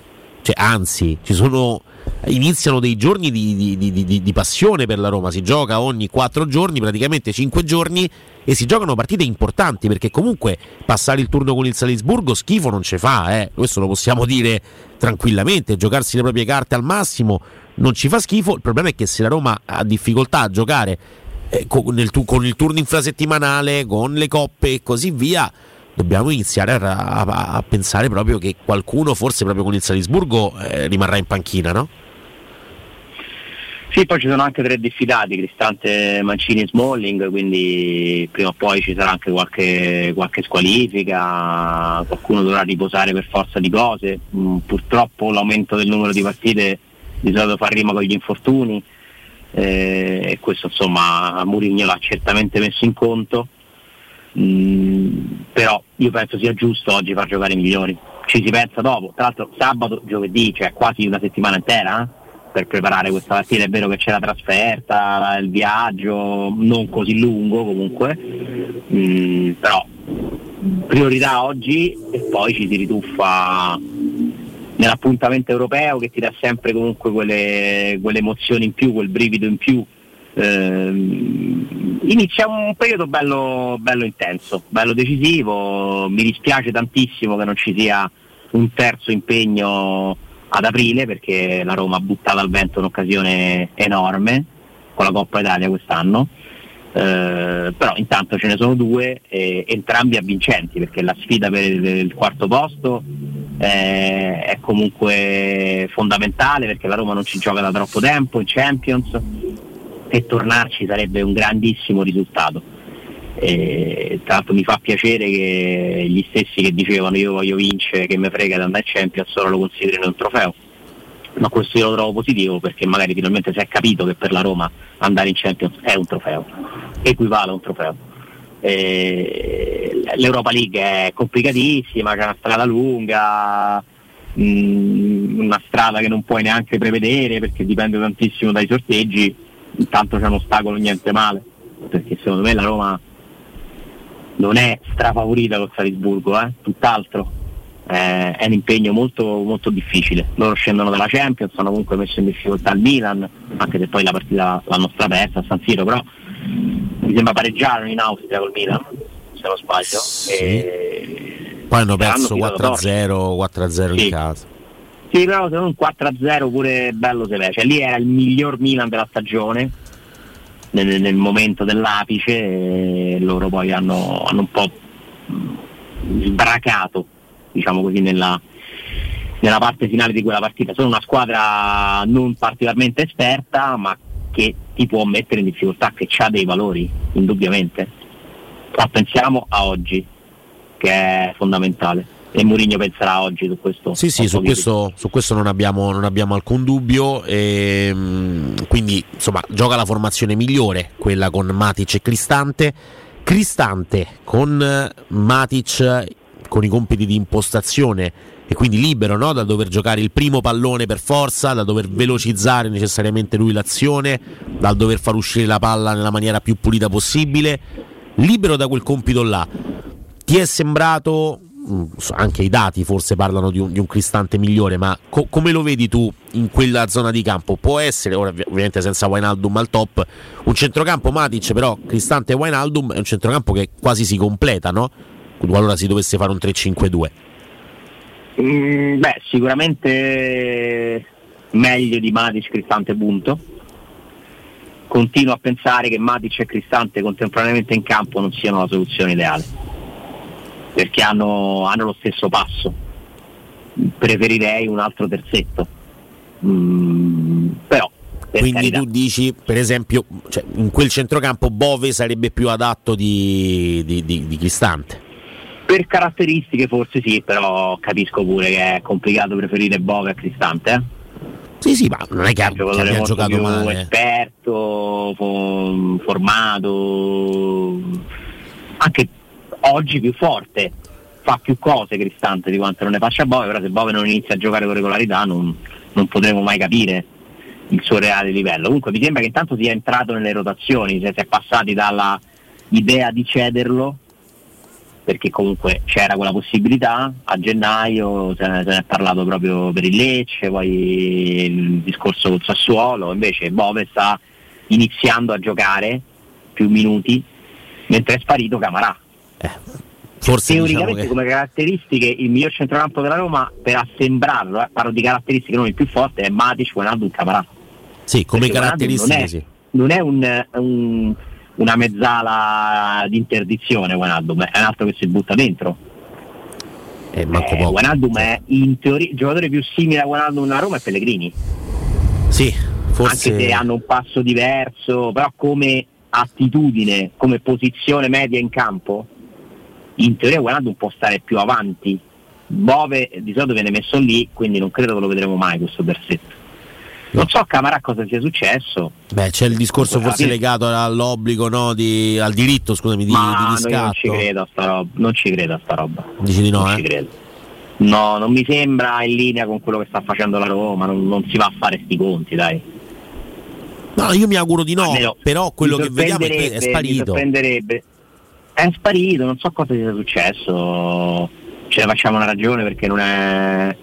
Cioè, anzi, ci sono, iniziano dei giorni di, di- di- di- passione per la Roma. Si gioca ogni quattro giorni, praticamente cinque giorni, e si giocano partite importanti perché comunque passare il turno con il Salisburgo schifo non ci fa, eh. questo lo possiamo dire tranquillamente. Giocarsi le proprie carte al massimo non ci fa schifo. Il problema è che se la Roma ha difficoltà a giocare eh, con, nel con il turno infrasettimanale, con le coppe e così via, dobbiamo iniziare a, a- a pensare proprio che qualcuno, forse proprio con il Salisburgo, eh, rimarrà in panchina, no? Sì, poi ci sono anche tre diffidati, Cristante, Mancini e Smalling, quindi prima o poi ci sarà anche qualche, qualche squalifica, qualcuno dovrà riposare per forza di cose. Mm, purtroppo l'aumento del numero di partite di solito fa rima con gli infortuni eh, e questo insomma Mourinho l'ha certamente messo in conto. Mm, però io penso sia giusto oggi far giocare i migliori. Ci si pensa dopo, tra l'altro sabato, giovedì, cioè quasi una settimana intera eh, per preparare questa partita. È vero che c'è la trasferta, il viaggio non così lungo comunque, Mm, però priorità oggi e poi ci si rituffa nell'appuntamento europeo che ti dà sempre comunque quelle, quelle emozioni in più, quel brivido in più. Ehm, inizia un periodo bello, bello intenso, bello decisivo, mi dispiace tantissimo che non ci sia un terzo impegno ad aprile perché la Roma ha buttato al vento un'occasione enorme con la Coppa Italia quest'anno. Eh, però intanto ce ne sono due, eh, entrambi avvincenti perché la sfida per il, il quarto posto eh, è comunque fondamentale perché la Roma non ci gioca da troppo tempo in Champions e tornarci sarebbe un grandissimo risultato. E, tra l'altro mi fa piacere che gli stessi che dicevano io voglio vincere, che mi frega di andare Champions, ora lo considerino un trofeo. Ma questo io lo trovo positivo perché magari finalmente si è capito che per la Roma andare in Champions è un trofeo, equivale a un trofeo. E L'Europa League è complicatissima, c'è una strada lunga, mh, una strada che non puoi neanche prevedere perché dipende tantissimo dai sorteggi, intanto c'è un ostacolo niente male, perché secondo me la Roma non è strafavorita con Salisburgo, eh? tutt'altro. Eh, è un impegno molto, molto difficile. Loro scendono dalla Champions, hanno comunque messo in difficoltà il Milan, anche se poi la partita l'hanno strapersa a San Siro, però mi sembra pareggiarono in Austria col Milan, se non sbaglio. Sì. E... Poi hanno perso filato 4-0, 4-0 Sì. in casa. Sì, però se non un 4-0 pure bello severo. Cioè, lì era il miglior Milan della stagione nel, nel momento dell'apice e loro poi hanno, hanno un po' sbracato, diciamo così, nella, nella parte finale di quella partita. Sono una squadra non particolarmente esperta, ma che ti può mettere in difficoltà, che ha dei valori, indubbiamente. Ma pensiamo a oggi, che è fondamentale. E Mourinho penserà oggi su questo. Sì, sì, su questo, su questo non, abbiamo, non abbiamo alcun dubbio. ehm, quindi, insomma, gioca la formazione migliore, quella con Matic e Cristante. Cristante con eh, Matic con i compiti di impostazione e quindi libero no? dal dover giocare il primo pallone per forza, da dover velocizzare necessariamente lui l'azione, dal dover far uscire la palla nella maniera più pulita possibile, libero da quel compito là. Ti è sembrato, anche i dati forse parlano di un, di un Cristante migliore, ma co- come lo vedi tu in quella zona di campo? Può essere, ora ovvi- ovviamente senza Wijnaldum al top, un centrocampo Matic, però Cristante Wijnaldum è un centrocampo che quasi si completa, no? Qualora si dovesse fare un 3-5-2. Mm, beh, sicuramente meglio di Matic, Cristante, punto. Continuo a pensare che Matic e Cristante contemporaneamente in campo non siano la soluzione ideale, perché hanno, hanno lo stesso passo. Preferirei un altro terzetto. Mm, però, per Quindi carità. tu dici, per esempio, cioè, in quel centrocampo Bove sarebbe più adatto di, di- di- di Cristante. per caratteristiche forse sì, però capisco pure che è complicato preferire Bove a Cristante. eh. Sì, sì, ma non è che, abbia giocato più male. esperto, fo- formato, anche oggi più forte, fa più cose Cristante di quanto non ne faccia Bove, però se Bove non inizia a giocare con regolarità non, non potremo mai capire il suo reale livello. Comunque mi sembra che intanto sia entrato nelle rotazioni, si è passati dalla idea di cederlo perché comunque c'era quella possibilità a gennaio se ne, se ne è parlato proprio per il Lecce poi il discorso col Sassuolo invece Bove sta iniziando a giocare più minuti mentre è sparito Camarà Eh, forse teoricamente diciamo che... come caratteristiche il miglior centrocampo della Roma per assembrarlo eh, parlo di caratteristiche non il più forte è Matic, e Camarà Sì, come perché caratteristiche non è, sì. non è un, un- una mezzala di interdizione Wijnaldum, è un altro che si butta dentro. Eh, manco Eh, poco. Wijnaldum è in teoria il giocatore più simile a Wijnaldum nella Roma è Pellegrini, Sì, forse... anche se hanno un passo diverso, però come attitudine, come posizione media in campo, in teoria Wijnaldum può stare più avanti. Bove di solito viene messo lì, quindi non credo che lo vedremo mai questo versetto. Non so a Camarà cosa sia successo, Beh, c'è il discorso forse legato all'obbligo, no, di, al diritto, scusami, di, ma di no, io non ci riscatto. credo a sta roba, non ci credo a sta roba. Dici di no, non ci eh? credo. No, non mi sembra in linea con quello che sta facendo la Roma, non, non si va a fare sti conti, dai. No, io mi auguro di no, Almeno però quello che vediamo è è sorprenderebbe- Mi sparito. sorprenderebbe. È sparito, non so cosa sia successo. Ce ne facciamo una ragione perché non è,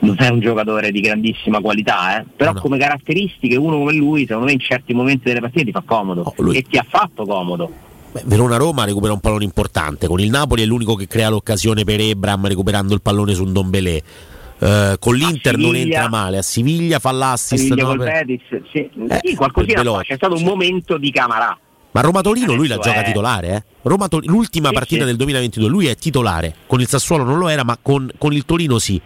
non è un giocatore di grandissima qualità, eh. però No, come caratteristiche uno come lui, secondo me in certi momenti delle partite ti fa comodo Oh, e ti ha fatto comodo. Beh, Verona-Roma recupera un pallone importante, con il Napoli è l'unico che crea l'occasione per Ebram recuperando il pallone su un Dombelé. Eh, con l'Inter non entra male, a Siviglia fa l'assist. Siviglia no, col per- Betis, sì, Eh, sì, qualcosina c'è stato un momento di Camarà. Ma Roma Torino lui la gioca è- titolare, eh? Tor- l'ultima Sì, partita sì. del 2022 lui è titolare, con il Sassuolo non lo era, ma con, con il Torino sì.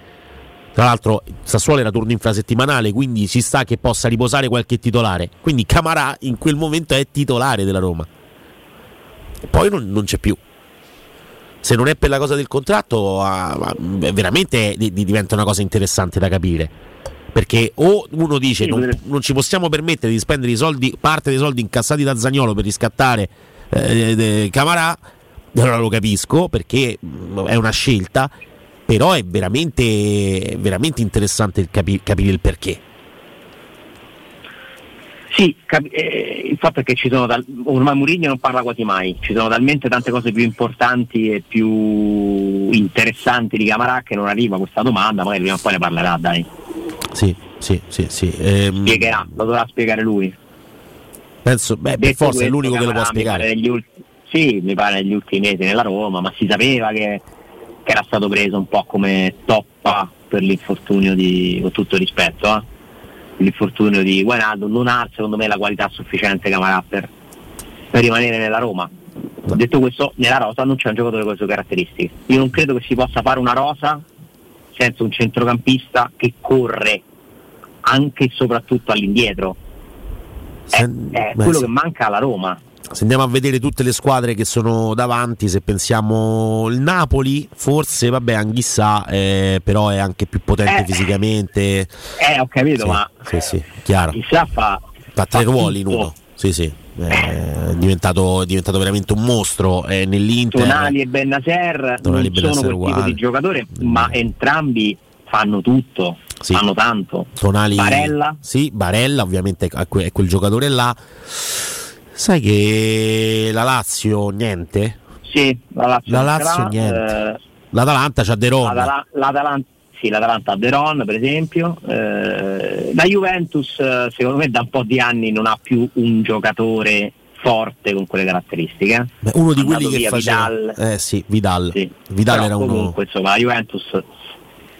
Tra l'altro il Sassuolo era turno infrasettimanale, quindi ci sta che possa riposare qualche titolare. Quindi Camarà in quel momento è titolare della Roma. E poi non, non c'è più. Se non è per la cosa del contratto, ah, veramente di- di- diventa una cosa interessante da capire. Perché o uno dice Sì, non, non ci possiamo permettere di spendere i soldi, parte dei soldi incassati da Zagnolo per riscattare eh, Camarà, allora lo capisco perché mh, è una scelta, però è veramente, veramente interessante il capi- capire il perché. Sì, capi- eh, il fatto è che ci sono tal- ormai Mourinho non parla quasi mai, ci sono talmente tante cose più importanti e più interessanti di Camarà che non arriva questa domanda, magari prima o poi ne parlerà, dai. Sì, sì, sì, sì. Ehm, Spiegherà, lo dovrà spiegare lui. penso, beh, per Detto forza è l'unico che lo può spiegare. ulti- sì, mi pare negli ultimi mesi nella Roma, ma si sapeva che, che era stato preso un po' come toppa per l'infortunio di, con tutto rispetto, eh? l'infortunio di Guainaldo non ha secondo me la qualità sufficiente Camarà per, per rimanere nella Roma. Detto questo, nella rosa non c'è un giocatore con le sue caratteristiche. Io non credo che si possa fare una rosa senza un centrocampista che corre anche e soprattutto all'indietro. È, è quello che manca alla Roma. Se andiamo a vedere tutte le squadre che sono davanti, se pensiamo il Napoli, forse vabbè, Anghissà, eh, però è anche più potente Eh. fisicamente. Eh, ho capito, Sì, ma sì, sì, chiaro. chissà fa, Fa tre ruoli in uno. Sì, sì. Eh, È diventato, è diventato veramente un mostro eh, nell'Inter. Tonali e Bennaser Tonali non sono quel tipo uguali. di giocatore, ma entrambi fanno tutto, Sì. fanno tanto. Tonali, Barella? Sì, Barella ovviamente è que- è quel giocatore là. Sai che la Lazio niente? Sì, la Lazio, La Lazio l'ha, niente. eh, L'Atalanta c'ha De l'Atala- l'Atalanta, sì, l'Atalanta ha Deron per esempio, eh, la Juventus eh, secondo me da un po' di anni non ha più un giocatore forte con quelle caratteristiche. Beh, uno di quelli che faceva Vidal. Eh sì, Vidal. Sì. Vidal Però era uno comunque insomma la Juventus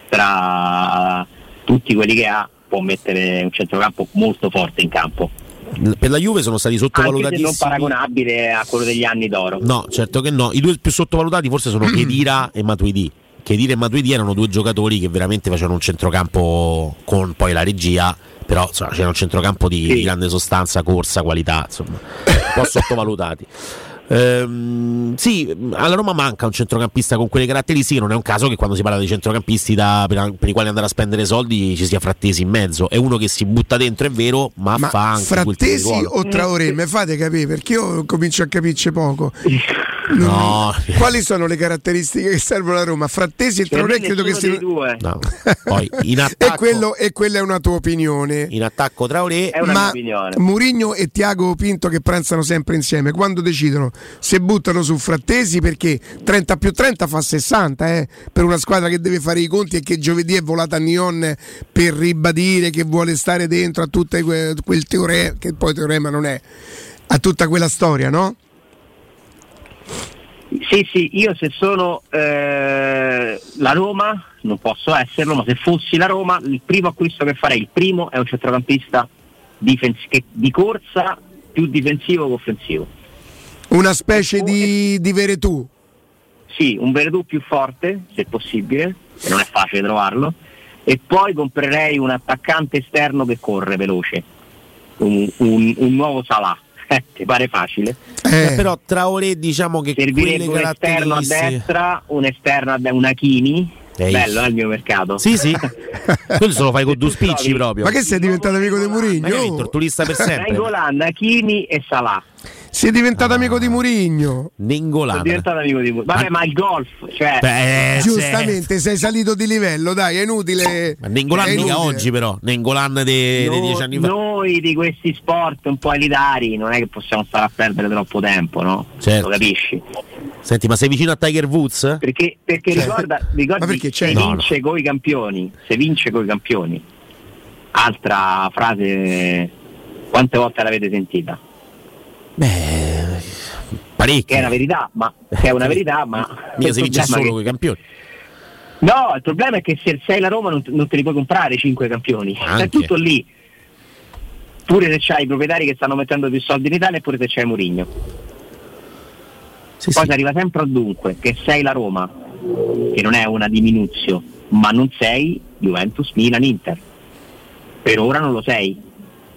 tra tutti quelli che ha può mettere un centrocampo molto forte in campo per la Juve sono stati sottovalutatissimi. non paragonabile a quello degli anni d'oro No, certo che no. I due più sottovalutati forse sono Chedira e Matuidi. Chedira e Matuidi erano due giocatori che veramente facevano un centrocampo con poi la regia, però insomma, c'era un centrocampo di, Sì. di grande sostanza, corsa, qualità, insomma, un po' sottovalutati. Ehm, sì, alla Roma manca un centrocampista con quelle caratteristiche. Non è un caso che quando si parla di centrocampisti da, per, per, i quali andare a spendere soldi ci sia Frattesi in mezzo. È uno che si butta dentro, è vero, ma, ma fa anche Frattesi o Traoré? Mi fate capire perché io comincio a capirci poco. No. Quali sono le caratteristiche che servono alla Roma? Frattesi e Traoré credo che siano due. No. Poi in attacco e, quello, e quella è una tua opinione. In attacco Traoré è una ma opinione. Murigno e Tiago Pinto che pranzano sempre insieme, quando decidono se buttano su Frattesi perché 30 più 30 fa 60 eh, per una squadra che deve fare i conti e che giovedì è volata a Nyon per ribadire che vuole stare dentro a tutto quel, quel teorema, che poi teorema non è, a tutta quella storia, no? Sì, sì, io se sono eh, la Roma, non posso esserlo, ma se fossi la Roma, il primo acquisto che farei, il primo è un centrocampista difens- che, di corsa più difensivo che offensivo. Una specie di, di Veretù? Sì, un Veretù più forte, se possibile, che non è facile trovarlo, e poi comprerei un attaccante esterno che corre veloce, un, un, un nuovo Salah eh, ti pare facile. Eh. Però Traoré diciamo che servirebbe un esterno a destra, un esterno a destra, una Chini. Ehi. Bello, è il mio mercato. Sì, sì. Quello se lo fai con due spicci proprio. Ma che sei diventato amico di Mourinho? Ma che torturista per sempre. Nangolan, Chini e Salah. Sei diventato ah. amico di Murigno. Ningolano. Sono diventato amico di Murigno. Vabbè, ma, ma il golf, cioè... Beh, giustamente certo. sei salito di livello, dai, è inutile. Ma Nengolan mica oggi però, Nengolan dei no, dieci anni fa. Noi di questi sport un po' elitari non è che possiamo stare a perdere troppo tempo, no? Certo. Lo capisci? Senti, ma sei vicino a Tiger Woods? Perché, perché cioè, ricorda, ricorda perché se no, vince no. coi campioni, se vince coi campioni. Altra frase, quante volte l'avete sentita? Beh, parecchio. È una verità, ma è una verità, ma. Mica si vince solo che... con i campioni. No, il problema è che se sei la Roma non, non te li puoi comprare cinque campioni. Anche. È tutto lì. Pure se c'hai i proprietari che stanno mettendo più soldi in Italia, eppure se c'hai Murigno. Sì, Poi sì. si arriva sempre al dunque, che sei la Roma, che non è una diminuzio, ma non sei Juventus, Milan, Inter. Per ora non lo sei.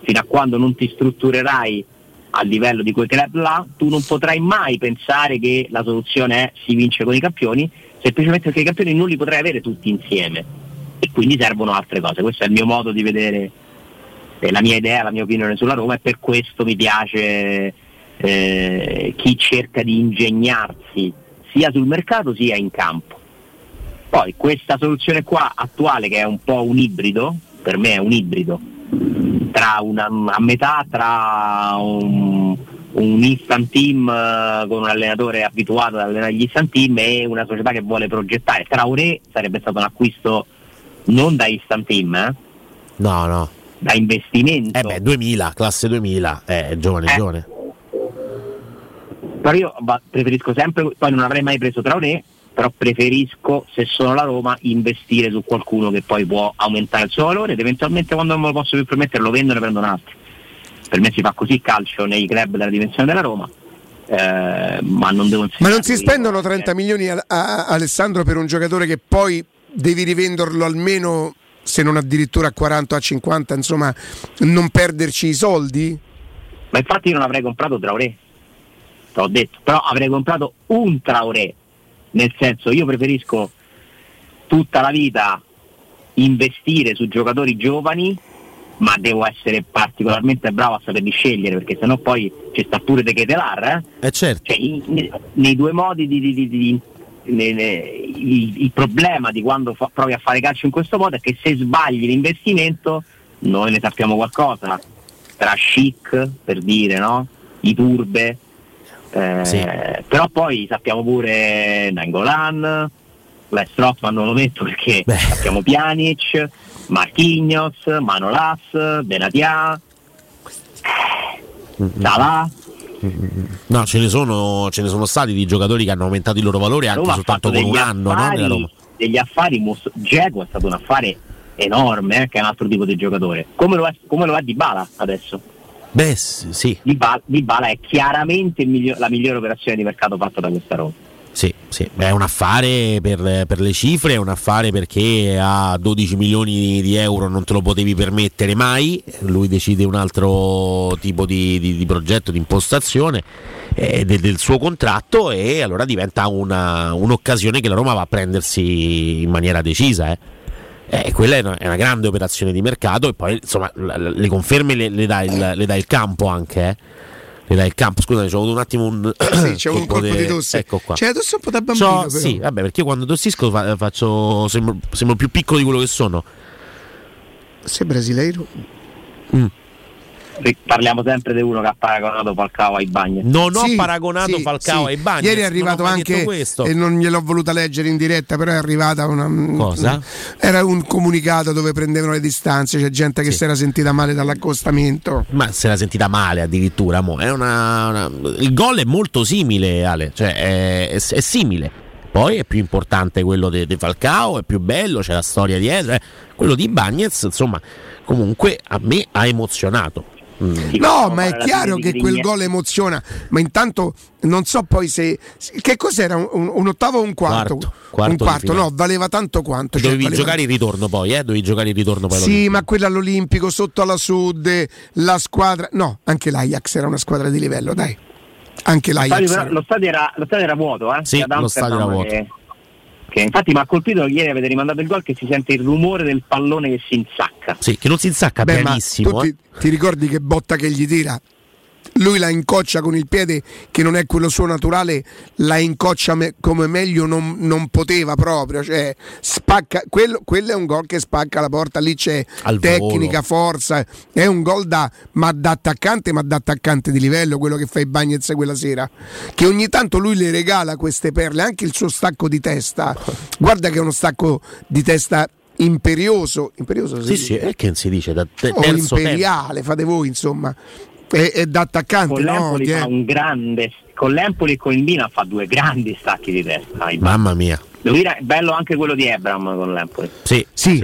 Fino a quando non ti strutturerai a livello di quei club là, tu non potrai mai pensare che la soluzione è si vince con i campioni, semplicemente perché i campioni non li potrai avere tutti insieme e quindi servono altre cose. Questo è il mio modo di vedere la mia idea, la mia opinione sulla Roma e per questo mi piace eh, chi cerca di ingegnarsi sia sul mercato sia in campo. Poi questa soluzione qua attuale che è un po' un ibrido, per me è un ibrido, una, a metà tra un, un instant team uh, con un allenatore abituato ad allenare gli instant team e una società che vuole progettare. Traoré sarebbe stato un acquisto non da instant team, eh? no, no. da investimento. Eh beh, 2000, classe 2000, eh, giovane, eh. giovane. Però io preferisco sempre, poi non avrei mai preso Traoré però preferisco, se sono la Roma, investire su qualcuno che poi può aumentare il suo valore ed eventualmente quando non me lo posso più permettere lo vendo e ne prendo un altro. Per me si fa così il calcio nei club della dimensione della Roma. Eh, ma non devo Ma non si spendono 30 milioni a, a, a Alessandro per un giocatore che poi devi rivenderlo almeno se non addirittura a 40 o a 50, insomma, non perderci i soldi? Ma infatti io non avrei comprato Traoré, te l'ho detto, però avrei comprato un Traoré nel senso io preferisco tutta la vita investire su giocatori giovani ma devo essere particolarmente bravo a saperli scegliere perché sennò poi ci sta pure De Ketelar eh? eh certo. cioè, in, nei due modi di, di, di, di ne, ne, il, il, problema di quando fa, provi a fare calcio in questo modo è che se sbagli l'investimento noi ne sappiamo qualcosa tra chic per dire no? i turbe eh, sì. Però poi sappiamo pure Nangolan, Beh, Strottman non lo metto perché Beh. sappiamo Pjanic, Marquinhos, Manolas, Benatia, Salah. No, ce ne, sono, ce ne, sono, stati di giocatori che hanno aumentato il loro valore anche Roma soltanto con un anno. Affari, no, degli affari, Geco è stato un affare enorme, eh, che è un altro tipo di giocatore. Come lo è, come lo è Di Bala adesso? Beh, sì. Di Bala, di Bala è chiaramente miglior, la migliore operazione di mercato fatta da questa Roma. Sì, sì, è un affare per, per, le cifre, è un affare perché a 12 milioni di euro non te lo potevi permettere mai, lui decide un altro tipo di, di, di progetto, di impostazione eh, del, del, suo contratto e allora diventa una, un'occasione che la Roma va a prendersi in maniera decisa. Eh. Eh, quella è una, è una, grande operazione di mercato e poi insomma le conferme le, le, dà, il, le dà il campo anche. Eh dai il campo. Scusami, c'ho avuto un attimo un. sì, c'è un colpo di tosse. Ecco qua. C'è adesso un po' da bambino. So, sì, vabbè, perché quando tossisco faccio. Sembro, sembro più piccolo di quello che sono. Sei brasileiro? Mm parliamo sempre di uno che ha paragonato Falcao ai Bagni. Non ho sì, paragonato sì, Falcao sì. ai Bagni. Ieri è arrivato anche e non gliel'ho voluta leggere in diretta, però è arrivata una cosa. Era un comunicato dove prendevano le distanze, c'è gente che si era sentita male dall'accostamento. Ma si era sentita male addirittura, una, una... il gol è molto simile, Ale, cioè è, è, è simile. Poi è più importante quello di Falcao, è più bello, c'è la storia dietro. Eh. Quello di Bagnez, insomma, comunque a me ha emozionato. Mm. No, ma è chiaro che quel gol emoziona, ma intanto non so poi se... Che cos'era? Un, un ottavo o un quarto? quarto, quarto un quarto, no, valeva tanto quanto. Cioè, Dovevi valeva... giocare il ritorno poi, eh? Dovevi giocare il ritorno poi. Sì, ma quella all'Olimpico, sotto alla Sud, la squadra... No, anche l'Ajax era una squadra di livello, dai. Anche l'Ajax. Lo stadio, lo stadio, era, lo stadio era, vuoto, eh? Sì, lo stadio era vuoto. Che che infatti mi ha colpito ieri avete rimandato il gol che si sente il rumore del pallone che si insacca. Sì, che non si insacca Beh, pianissimo. Eh. Ti, ti ricordi che botta che gli tira? Lui la incoccia con il piede che non è quello suo naturale, la incoccia me- come meglio non, non, poteva proprio, cioè spacca, quello, quello, è un gol che spacca la porta, lì c'è Al tecnica, volo. forza, è un gol da, ma da attaccante, ma da attaccante di livello, quello che fa i Bagnets quella sera, che ogni tanto lui le regala queste perle, anche il suo stacco di testa, guarda che è uno stacco di testa imperioso, imperioso sì, sì, è che si dice da te- o imperiale, tempo. fate voi insomma e, e da attaccante con l'Empoli no, fa un grande con l'Empoli e con il Milan fa due grandi stacchi di testa mamma mia è bello anche quello di Ebram con l'Empoli. Sì, sì.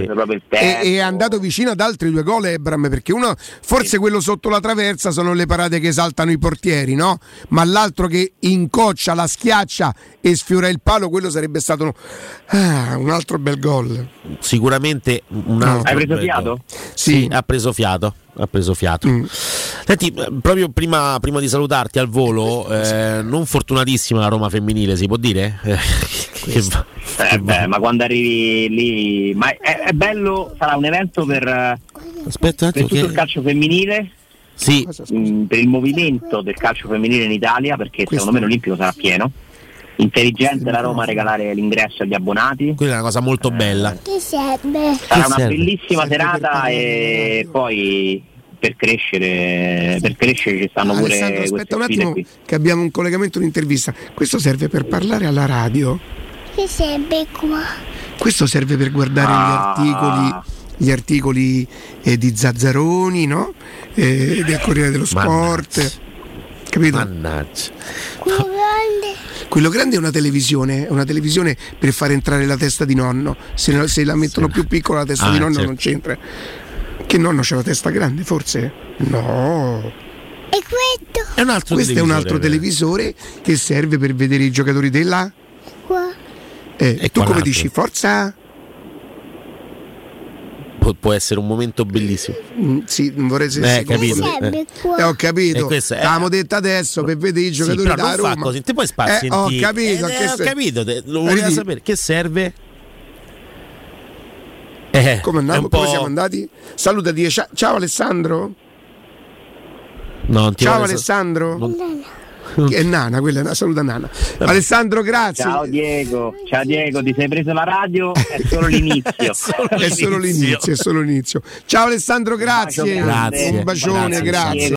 E, è andato vicino ad altri due gol Ebram perché uno, forse sì. quello sotto la traversa sono le parate che saltano i portieri, no? Ma l'altro che incoccia, la schiaccia e sfiora il palo, quello sarebbe stato un, ah, un altro bel gol. Sicuramente un altro. Hai preso fiato? Sì. sì. ha preso fiato. Ha preso fiato. Mm. Senti, proprio prima, prima, di salutarti al volo, eh, non fortunatissima la Roma femminile, si può dire? eh beh, ma quando arrivi lì, ma è, è, bello, sarà un evento per, Aspetta, per tutto che... il calcio femminile. Sì. Mh, mm, per il movimento del calcio femminile in Italia, perché Questo. secondo me l'Olimpico sarà pieno. Intelligente la Roma a regalare l'ingresso agli abbonati. Quella è una cosa molto bella. Che serve? Sarà una serve? bellissima serve serata e poi per crescere, per crescere ci stanno pure Alessandro, aspetta un attimo qui. che abbiamo un collegamento, un'intervista. Questo serve per parlare alla radio? Che serve qua? Questo serve per guardare ah. gli articoli gli articoli eh, di Zazzaroni, no? eh, del Corriere dello Sport. Mannaggia. Capito? Mannaggia. Quello grande. Quello grande è una televisione, una televisione per far entrare la testa di nonno. Se, se la mettono sì. più piccola la testa ah, di nonno certo. non c'entra. Che nonno c'ha la testa grande, forse? No. E questo? È un altro questo è un altro televisore che serve per vedere i giocatori della. Qua. Eh, e tu come dici? Forza? Pu- può essere un momento bellissimo. Mm, sì, non vorrei essere eh, capito. Eh. eh, ho capito. L'avevamo detto adesso per vedere i giocatori sì, da Roma. Fa così. Te poi spazi eh, ho capito, eh, ho capito, lo voleva sapere che serve eh, come, andiamo, come siamo andati? Saluta di ciao Alessandro. No, ciao Alessandro. Non... È Nana, quella saluta Nana. Alessandro, grazie. Ciao Diego, ciao Diego, ti sei preso la radio? È solo l'inizio. è, solo è solo l'inizio, è solo l'inizio. Ciao Alessandro, grazie. Un, grazie. Un bacione, grazie. grazie.